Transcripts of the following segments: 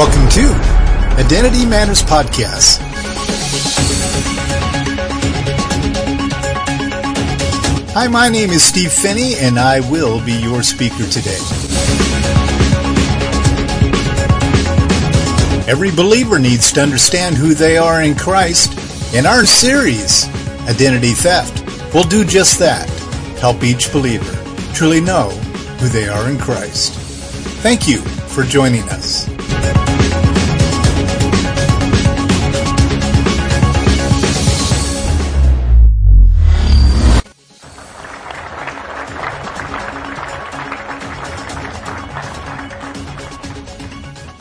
Welcome to Identity Matters Podcast. Hi, my name is Steve Phinney, and I will be your speaker today. Every believer needs to understand who they are in Christ. In our series, Identity Theft, we'll do just that help each believer truly know who they are in Christ. Thank you for joining us.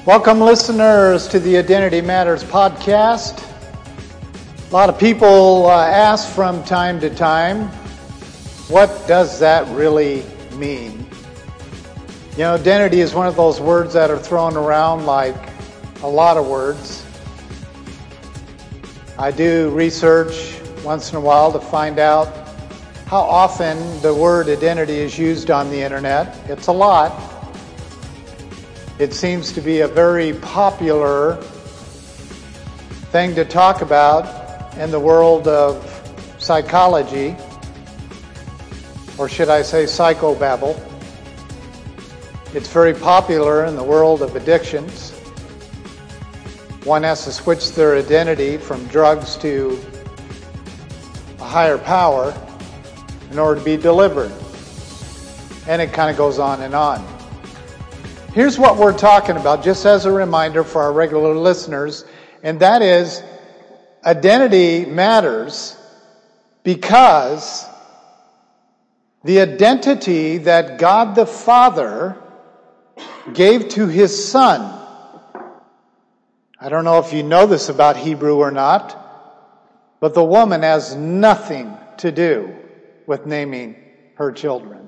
Welcome, listeners, to the Identity Matters podcast. A lot of people uh, ask from time to time, what does that really mean? You know, identity is one of those words that are thrown around like a lot of words. I do research once in a while to find out how often the word identity is used on the internet. It's a lot. It seems to be a very popular thing to talk about in the world of psychology, or should I say psychobabble. It's very popular in the world of addictions. One has to switch their identity from drugs to a higher power in order to be delivered. And it kind of goes on and on. Here's what we're talking about, just as a reminder for our regular listeners, and that is identity matters because the identity that God the Father gave to his Son. I don't know if you know this about Hebrew or not, but the woman has nothing to do with naming her children.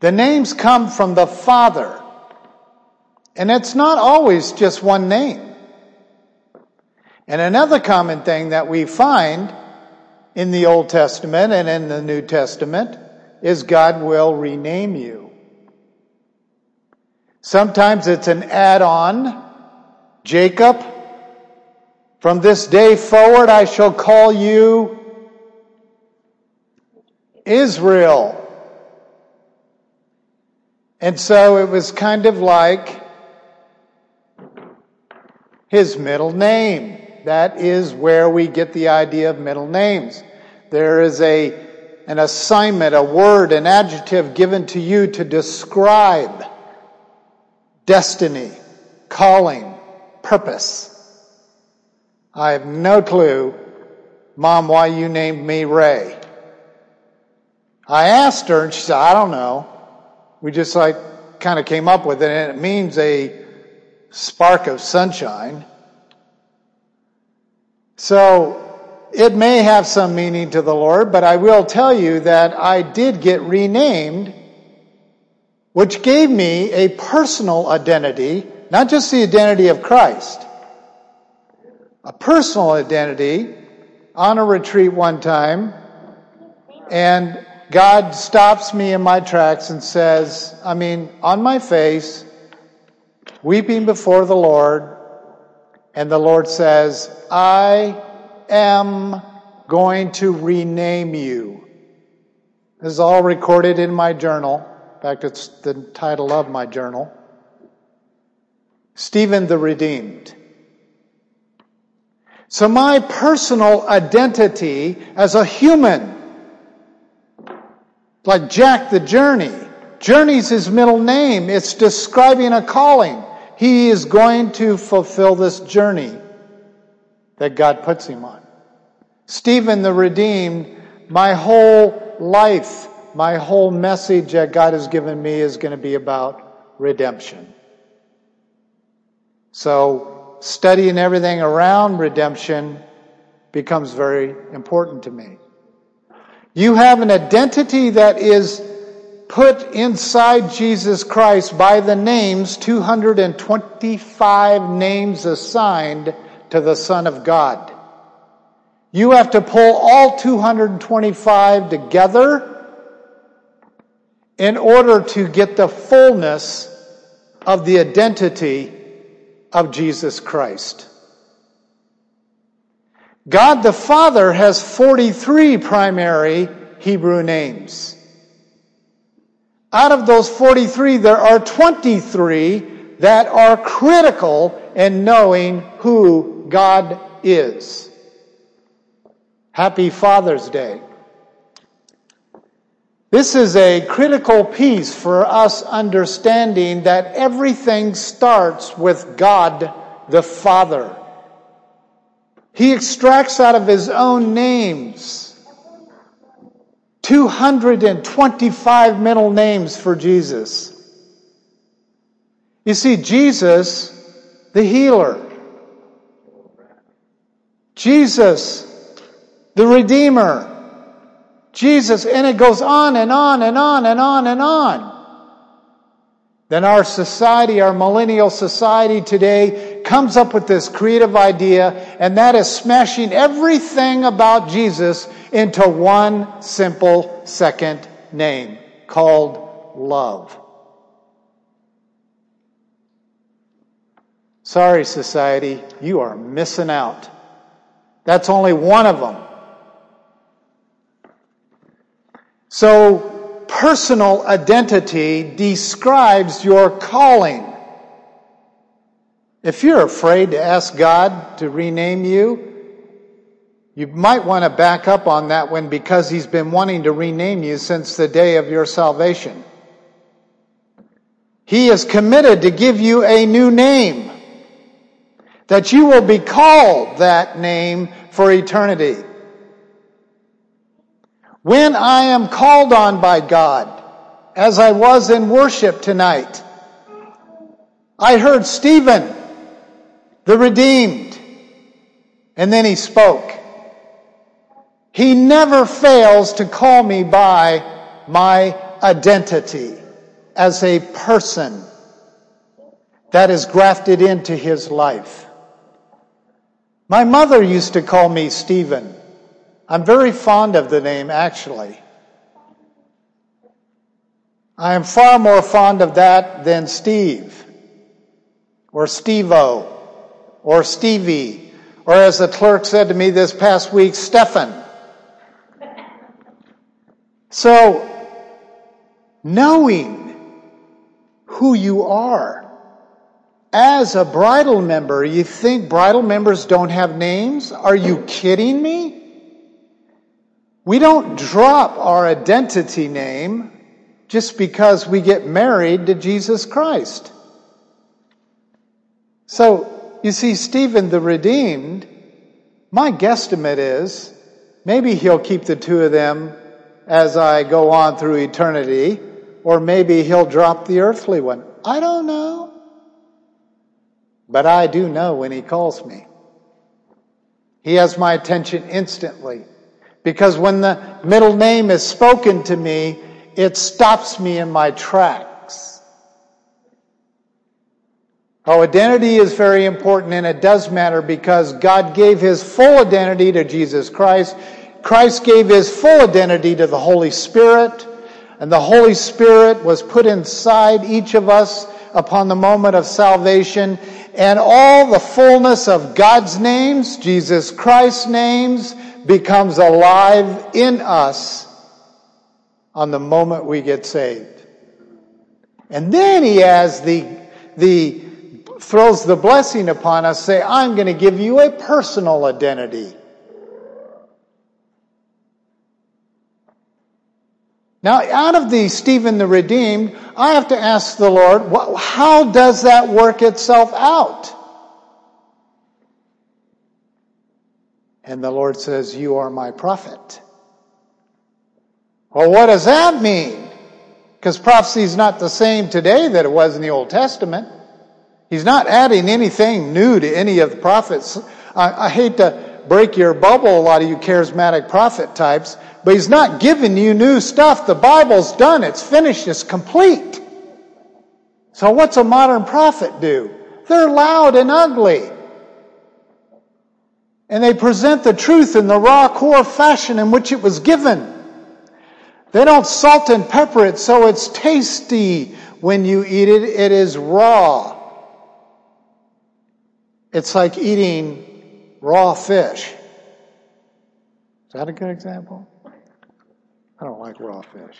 The names come from the Father. And it's not always just one name. And another common thing that we find in the Old Testament and in the New Testament is God will rename you. Sometimes it's an add on. Jacob, from this day forward I shall call you Israel. And so it was kind of like his middle name. That is where we get the idea of middle names. There is a, an assignment, a word, an adjective given to you to describe destiny, calling, purpose. I have no clue, Mom, why you named me Ray. I asked her and she said, I don't know. We just like kind of came up with it, and it means a spark of sunshine. So it may have some meaning to the Lord, but I will tell you that I did get renamed, which gave me a personal identity, not just the identity of Christ, a personal identity on a retreat one time. And God stops me in my tracks and says, I mean, on my face, weeping before the Lord, and the Lord says, I am going to rename you. This is all recorded in my journal. In fact, it's the title of my journal. Stephen the Redeemed. So my personal identity as a human like Jack the Journey. Journey's his middle name. It's describing a calling. He is going to fulfill this journey that God puts him on. Stephen the Redeemed, my whole life, my whole message that God has given me is going to be about redemption. So studying everything around redemption becomes very important to me. You have an identity that is put inside Jesus Christ by the names, 225 names assigned to the Son of God. You have to pull all 225 together in order to get the fullness of the identity of Jesus Christ. God the Father has 43 primary Hebrew names. Out of those 43, there are 23 that are critical in knowing who God is. Happy Father's Day. This is a critical piece for us understanding that everything starts with God the Father. He extracts out of his own names 225 middle names for Jesus. You see, Jesus, the healer, Jesus, the Redeemer, Jesus, and it goes on and on and on and on and on. Then our society, our millennial society today, comes up with this creative idea, and that is smashing everything about Jesus into one simple second name called love. Sorry, society, you are missing out. That's only one of them. So, personal identity describes your calling. If you're afraid to ask God to rename you, you might want to back up on that one because He's been wanting to rename you since the day of your salvation. He is committed to give you a new name, that you will be called that name for eternity. When I am called on by God, as I was in worship tonight, I heard Stephen, the redeemed, and then he spoke. He never fails to call me by my identity as a person that is grafted into his life. My mother used to call me Stephen. I'm very fond of the name, actually. I am far more fond of that than Steve, or Stevo, or Stevie, or as the clerk said to me this past week, Stefan. So, knowing who you are as a bridal member, you think bridal members don't have names? Are you kidding me? We don't drop our identity name just because we get married to Jesus Christ. So, you see, Stephen the Redeemed, my guesstimate is maybe he'll keep the two of them as I go on through eternity, or maybe he'll drop the earthly one. I don't know. But I do know when he calls me. He has my attention instantly. Because when the middle name is spoken to me, it stops me in my tracks. Oh, identity is very important and it does matter because God gave his full identity to Jesus Christ. Christ gave his full identity to the Holy Spirit. And the Holy Spirit was put inside each of us upon the moment of salvation. And all the fullness of God's names, Jesus Christ's names, becomes alive in us on the moment we get saved. And then he has the, the, throws the blessing upon us, say, I'm going to give you a personal identity. Now, out of the Stephen the Redeemed, I have to ask the Lord, how does that work itself out? And the Lord says, You are my prophet. Well, what does that mean? Because prophecy is not the same today that it was in the Old Testament. He's not adding anything new to any of the prophets. I, I hate to break your bubble, a lot of you charismatic prophet types, but he's not giving you new stuff. The Bible's done. It's finished. It's complete. So what's a modern prophet do? They're loud and ugly. And they present the truth in the raw core fashion in which it was given. They don't salt and pepper it so it's tasty When you eat it, it is raw. It's like eating raw fish. Is that a good example? I don't like raw fish.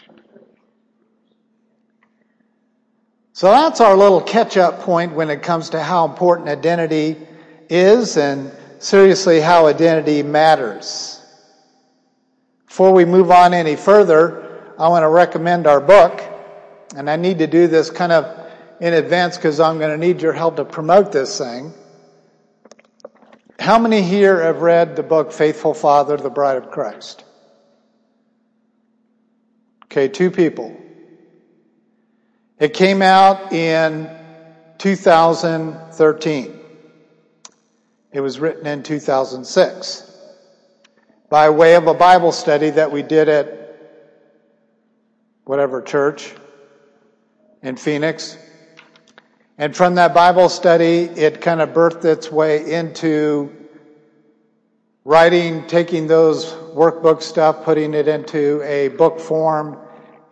So that's our little catch up point when it comes to how important identity is and seriously how identity matters. Before we move on any further, I want to recommend our book. And I need to do this kind of in advance because I'm going to need your help to promote this thing. How many here have read the book Faithful Father, the Bride of Christ? Okay, two people. It came out in 2013. It was written in 2006 by way of a Bible study that we did at whatever church in Phoenix. And from that Bible study, it kind of birthed its way into writing, taking those workbook stuff, putting it into a book form.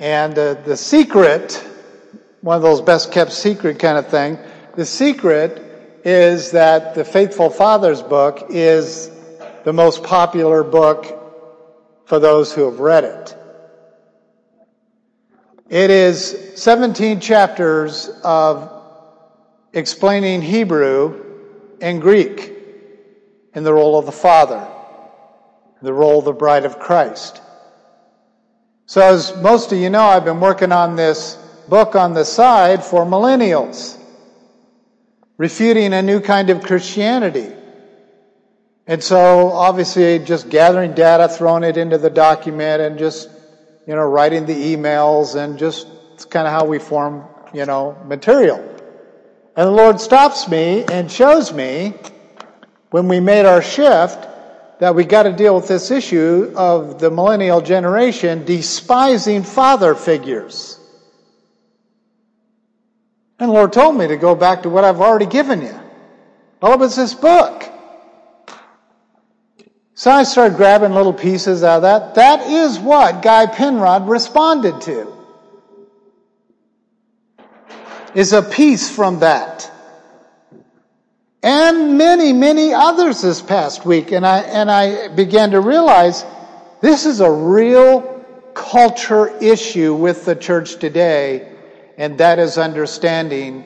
And uh, the secret, one of those best kept secret kind of thing, the secret is that the Faithful Fathers book is the most popular book for those who have read it. It is 17 chapters of explaining Hebrew and Greek in the role of the Father, the role of the bride of Christ. So, as most of you know, I've been working on this book on the side for millennials refuting a new kind of Christianity. And so obviously just gathering data, throwing it into the document and just, you know, writing the emails and just, it's kind of how we form, you know, material. And the Lord stops me and shows me when we made our shift that we got to deal with this issue of the millennial generation despising father figures. And the Lord told me to go back to what I've already given you. Well, it was this book. So I started grabbing little pieces out of that. That is what Guy Penrod responded to. Is a piece from that. And many, many others this past week. And I, and I began to realize this is a real culture issue with the church today and that is understanding,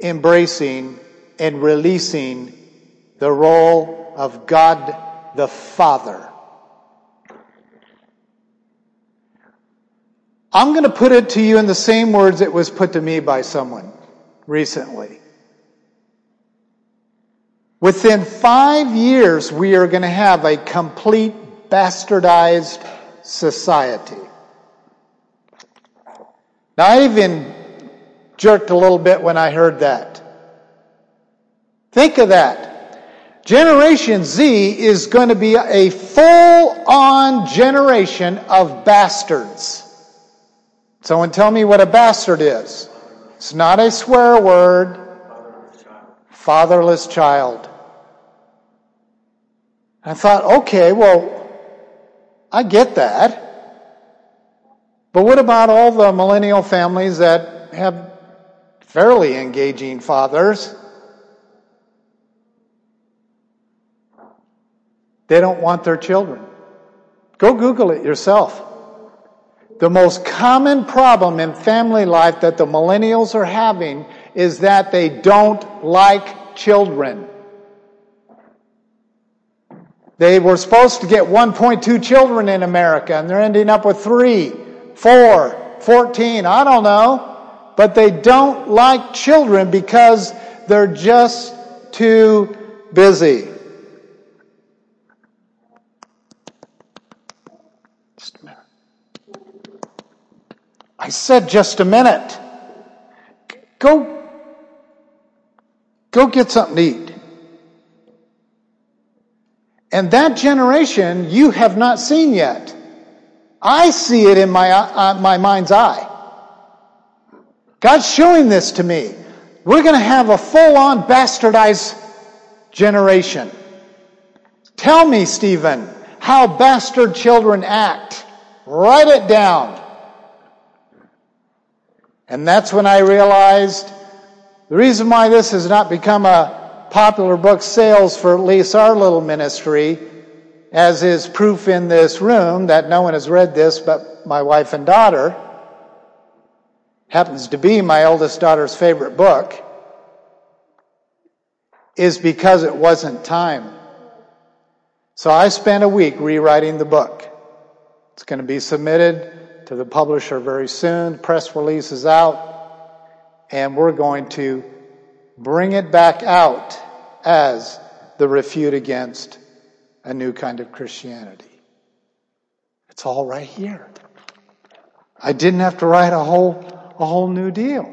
embracing, and releasing the role of God the Father. I'm going to put it to you in the same words it was put to me by someone recently. Within five years, we are going to have a complete bastardized society. Now, I even jerked a little bit when I heard that. Think of that. Generation Z is going to be a full on generation of bastards. Someone tell me what a bastard is. It's not a swear word. Fatherless child. I thought, okay, well, I get that. But what about all the millennial families that have fairly engaging fathers? They don't want their children. Go Google it yourself. The most common problem in family life that the millennials are having is that they don't like children. They were supposed to get 1.2 children in America and they're ending up with three four, 14, I don't know. But they don't like children because they're just too busy. Just a minute. I said just a minute. Go, go get something to eat. And that generation you have not seen yet. I see it in my, uh, my mind's eye. God's showing this to me. We're going to have a full on bastardized generation. Tell me, Stephen, how bastard children act. Write it down. And that's when I realized the reason why this has not become a popular book sales for at least our little ministry, as is proof in this room that no one has read this but my wife and daughter, happens to be my oldest daughter's favorite book, is because it wasn't time. So I spent a week rewriting the book. It's going to be submitted to the publisher very soon. Press release is out and we're going to bring it back out as the refute against a new kind of Christianity. It's all right here. I didn't have to write a whole, a whole new deal.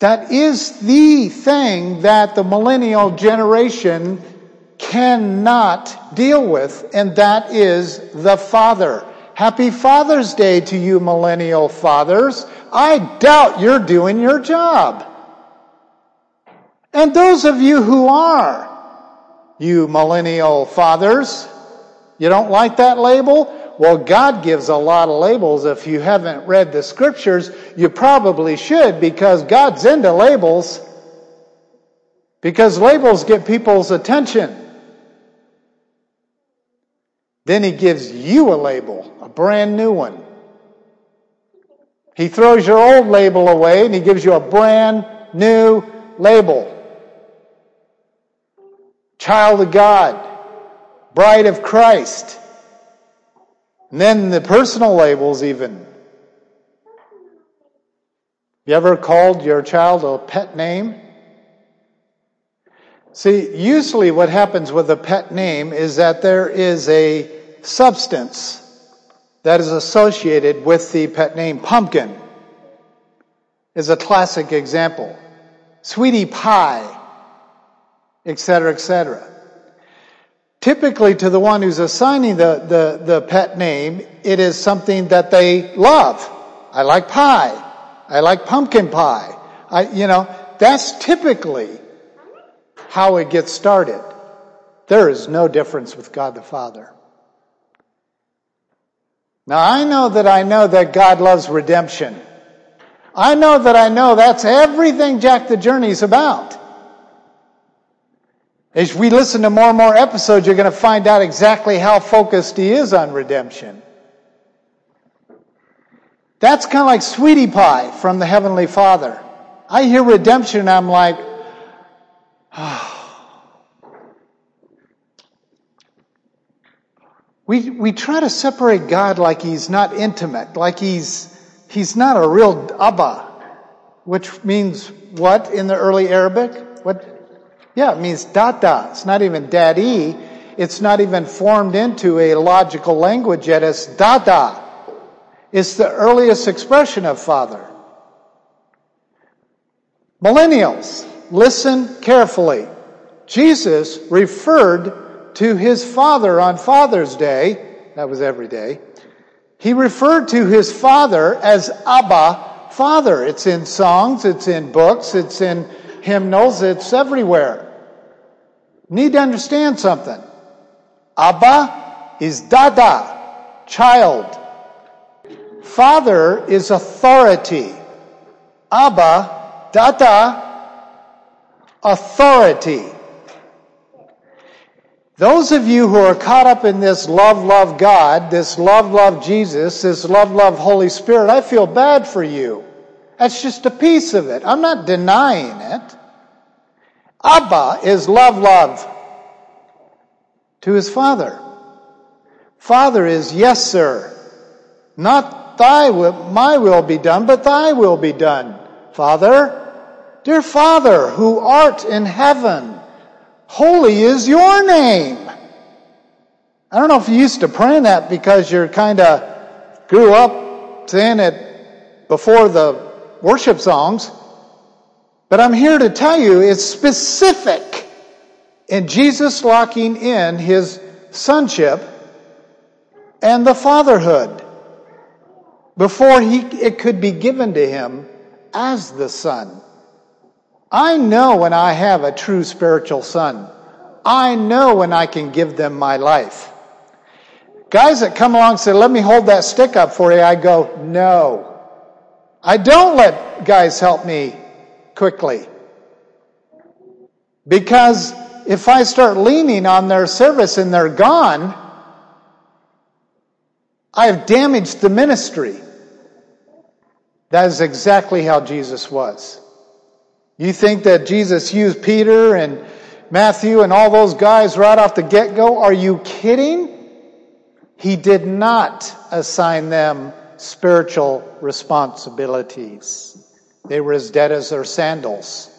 That is the thing that the millennial generation cannot deal with, and that is the Father. Happy Father's Day to you, millennial fathers. I doubt you're doing your job. And those of you who are, you millennial fathers, you don't like that label? Well, God gives a lot of labels. If you haven't read the scriptures, you probably should because God's into labels. Because labels get people's attention. Then he gives you a label, a brand new one. He throws your old label away and he gives you a brand new label. Child of God, bride of Christ. And then the personal labels even. You ever called your child a pet name? See, usually what happens with a pet name is that there is a substance that is associated with the pet name. Pumpkin is a classic example. Sweetie pie, etc., etc. Typically, to the one who's assigning the, the, the pet name, it is something that they love. I like pie. I like pumpkin pie. I, you know, that's typically how it gets started. There is no difference with God the Father. Now I know that I know that God loves redemption. I know that I know that's everything Jack the Journey is about. As we listen to more and more episodes, you're going to find out exactly how focused he is on redemption. That's kind of like sweetie pie from the Heavenly Father. I hear redemption and I'm like, oh, We, we try to separate God like he's not intimate, like he's, he's not a real Abba, which means what in the early Arabic? What? Yeah, it means dada. It's not even daddy. It's not even formed into a logical language yet. It's dada. It's the earliest expression of father. Millennials, listen carefully. Jesus referred to his father on Father's Day, that was every day, he referred to his father as Abba, Father. It's in songs, it's in books, it's in hymnals, it's everywhere. Need to understand something. Abba is Dada, child. Father is authority. Abba, Dada, authority. Those of you who are caught up in this love, love God, this love, love Jesus, this love, love Holy Spirit, I feel bad for you. That's just a piece of it. I'm not denying it. Abba is love, love to his father. Father is yes, sir. Not thy will, my will be done, but thy will be done. Father, dear Father, who art in heaven, Holy is your name. I don't know if you used to pray that because you're kind of grew up saying it before the worship songs. But I'm here to tell you it's specific in Jesus locking in his sonship and the fatherhood before he, it could be given to him as the son. I know when I have a true spiritual son. I know when I can give them my life. Guys that come along and say, let me hold that stick up for you, I go, no. I don't let guys help me quickly. Because if I start leaning on their service and they're gone, I have damaged the ministry. That is exactly how Jesus was. You think that Jesus used Peter and Matthew and all those guys right off the get go? Are you kidding? He did not assign them spiritual responsibilities. They were as dead as their sandals.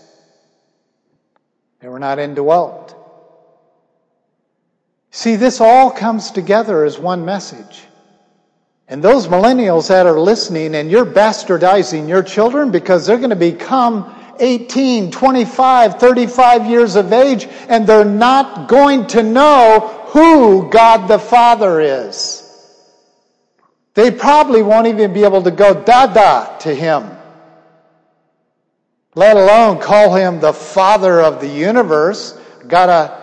They were not indwelt. See, this all comes together as one message. And those millennials that are listening and you're bastardizing your children because they're going to become 18, 25, 35 years of age and they're not going to know who God the Father is. They probably won't even be able to go dada to him, let alone call him the Father of the universe. Got a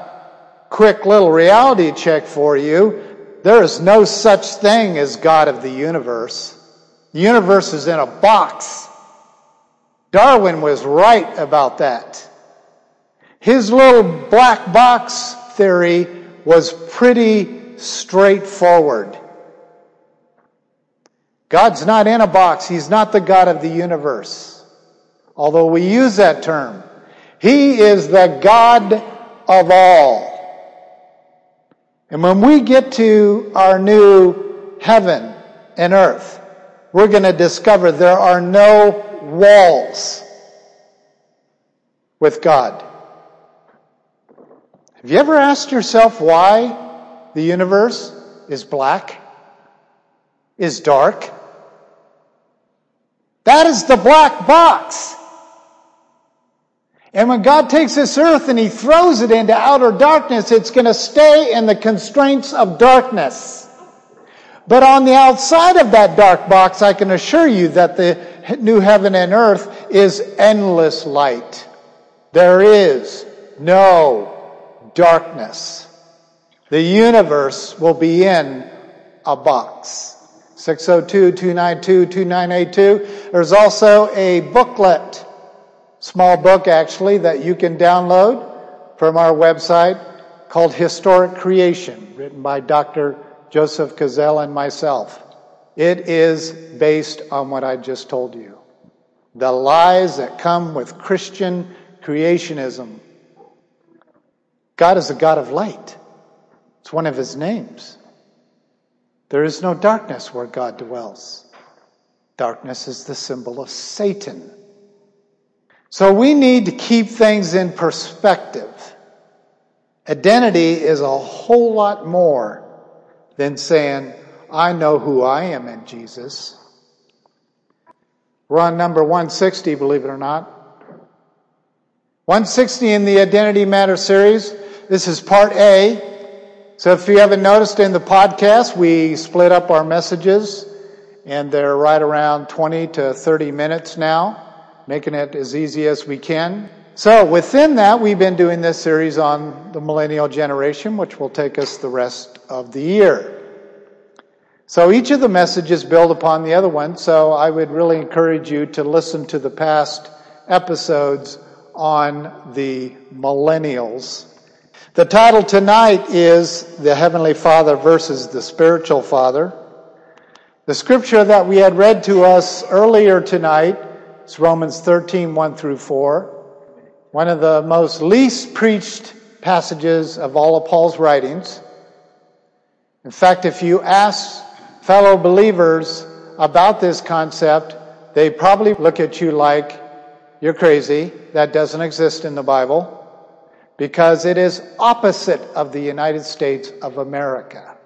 quick little reality check for you. There is no such thing as God of the universe. The universe is in a box. Darwin was right about that. His little black box theory was pretty straightforward. God's not in a box. He's not the God of the universe. Although we use that term. He is the God of all. And when we get to our new heaven and earth, we're going to discover there are no walls with God. Have you ever asked yourself why the universe is black, is dark? That is the black box. And when God takes this earth and He throws it into outer darkness, it's going to stay in the constraints of darkness. But on the outside of that dark box, I can assure you that the new heaven and earth is endless light. There is no darkness. The universe will be in a box. 602-292-2982. There's also a booklet, small book actually, that you can download from our website called Historic Creation, written by Dr. Joseph Cazell and myself. It is based on what I just told you. The lies that come with Christian creationism. God is a God of light. It's one of his names. There is no darkness where God dwells. Darkness is the symbol of Satan. So we need to keep things in perspective. Identity is a whole lot more than saying, I know who I am in Jesus. We're on number 160, believe it or not. 160 in the Identity Matter series. This is part A. So if you haven't noticed in the podcast, we split up our messages and they're right around 20 to 30 minutes now, making it as easy as we can. So within that, we've been doing this series on the millennial generation, which will take us the rest of the year. So each of the messages build upon the other one. So I would really encourage you to listen to the past episodes on the millennials the title tonight is The Heavenly Father versus the Spiritual Father. The scripture that we had read to us earlier tonight is Romans 13, 1 through 4. One of the most least preached passages of all of Paul's writings. In fact, if you ask fellow believers about this concept, they probably look at you like, you're crazy. That doesn't exist in the Bible because it is opposite of the United States of America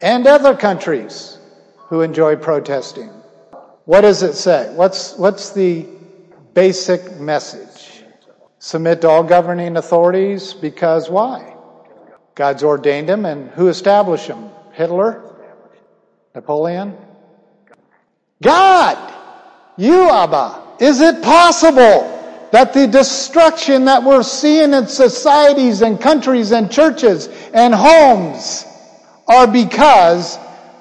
and other countries who enjoy protesting. What does it say? What's, what's the basic message? Submit to all governing authorities because why? God's ordained them and who established them? Hitler? Napoleon? God! You, Abba! Is it possible that the destruction that we're seeing in societies and countries and churches and homes are because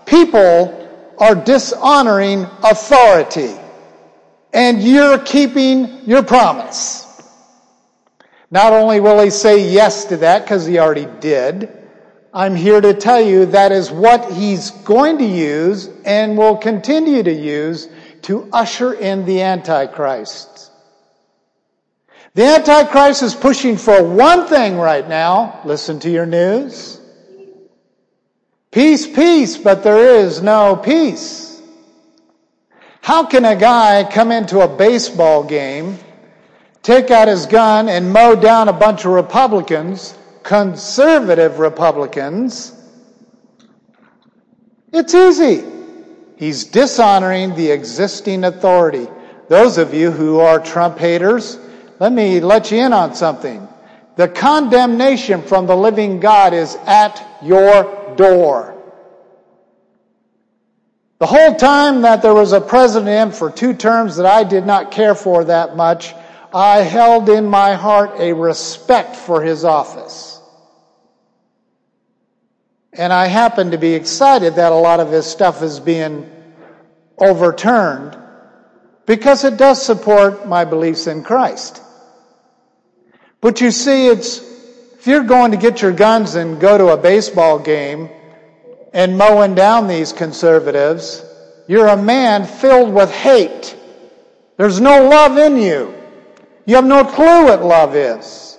people are dishonoring authority. And you're keeping your promise. Not only will he say yes to that because he already did, I'm here to tell you that is what he's going to use and will continue to use to usher in the Antichrist. The Antichrist is pushing for one thing right now. Listen to your news. Peace, peace, but there is no peace. How can a guy come into a baseball game, take out his gun and mow down a bunch of Republicans, conservative Republicans? It's easy. He's dishonoring the existing authority. Those of you who are Trump haters, let me let you in on something. The condemnation from the living God is at your door. The whole time that there was a president for two terms that I did not care for that much, I held in my heart a respect for his office. And I happen to be excited that a lot of his stuff is being overturned because it does support my beliefs in Christ. But you see, it's, if you're going to get your guns and go to a baseball game and mowing down these conservatives, you're a man filled with hate. There's no love in you. You have no clue what love is.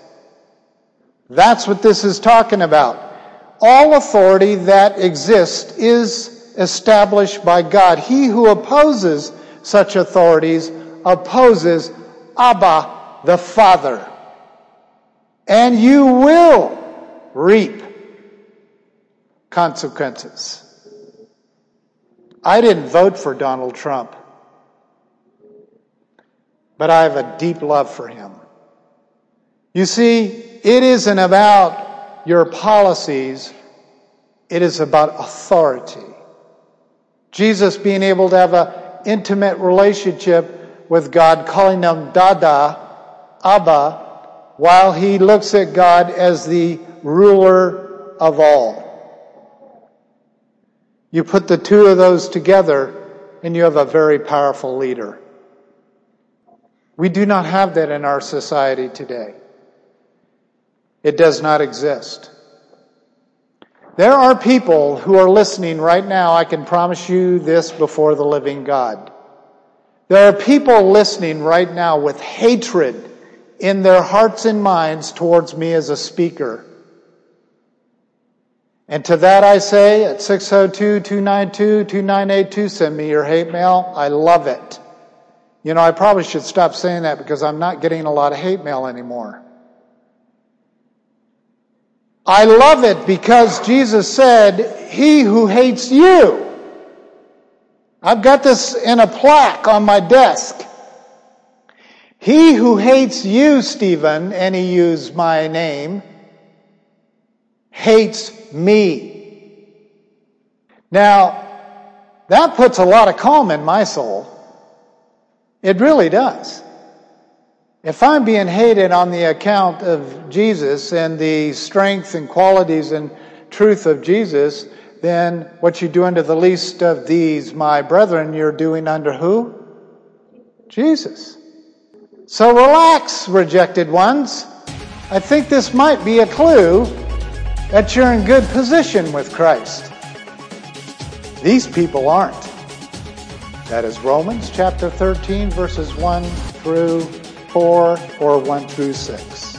That's what this is talking about. All authority that exists is established by God. He who opposes such authorities opposes Abba the Father. And you will reap consequences. I didn't vote for Donald Trump, but I have a deep love for him. You see, it isn't about your policies, it is about authority. Jesus being able to have an intimate relationship with God, calling him Dada, Abba, while he looks at God as the ruler of all. You put the two of those together and you have a very powerful leader. We do not have that in our society today. It does not exist. There are people who are listening right now. I can promise you this before the living God. There are people listening right now with hatred in their hearts and minds towards me as a speaker. And to that I say at 602 292 2982, send me your hate mail. I love it. You know, I probably should stop saying that because I'm not getting a lot of hate mail anymore. I love it because Jesus said, He who hates you. I've got this in a plaque on my desk. He who hates you, Stephen, and he used my name, hates me. Now, that puts a lot of calm in my soul. It really does. If I'm being hated on the account of Jesus and the strength and qualities and truth of Jesus, then what you do unto the least of these, my brethren, you're doing under who? Jesus. So relax, rejected ones. I think this might be a clue that you're in good position with Christ. These people aren't. That is Romans chapter 13, verses 1 through 4 or 1 through 6.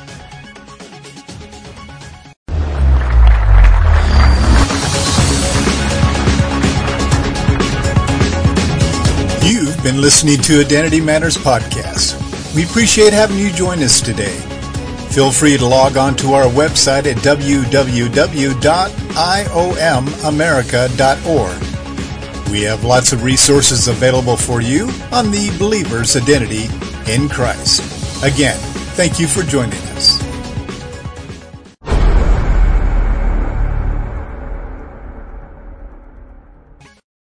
You've been listening to Identity Matters Podcast. We appreciate having you join us today. Feel free to log on to our website at www.iomamerica.org. We have lots of resources available for you on the believer's identity in Christ. Again, thank you for joining us.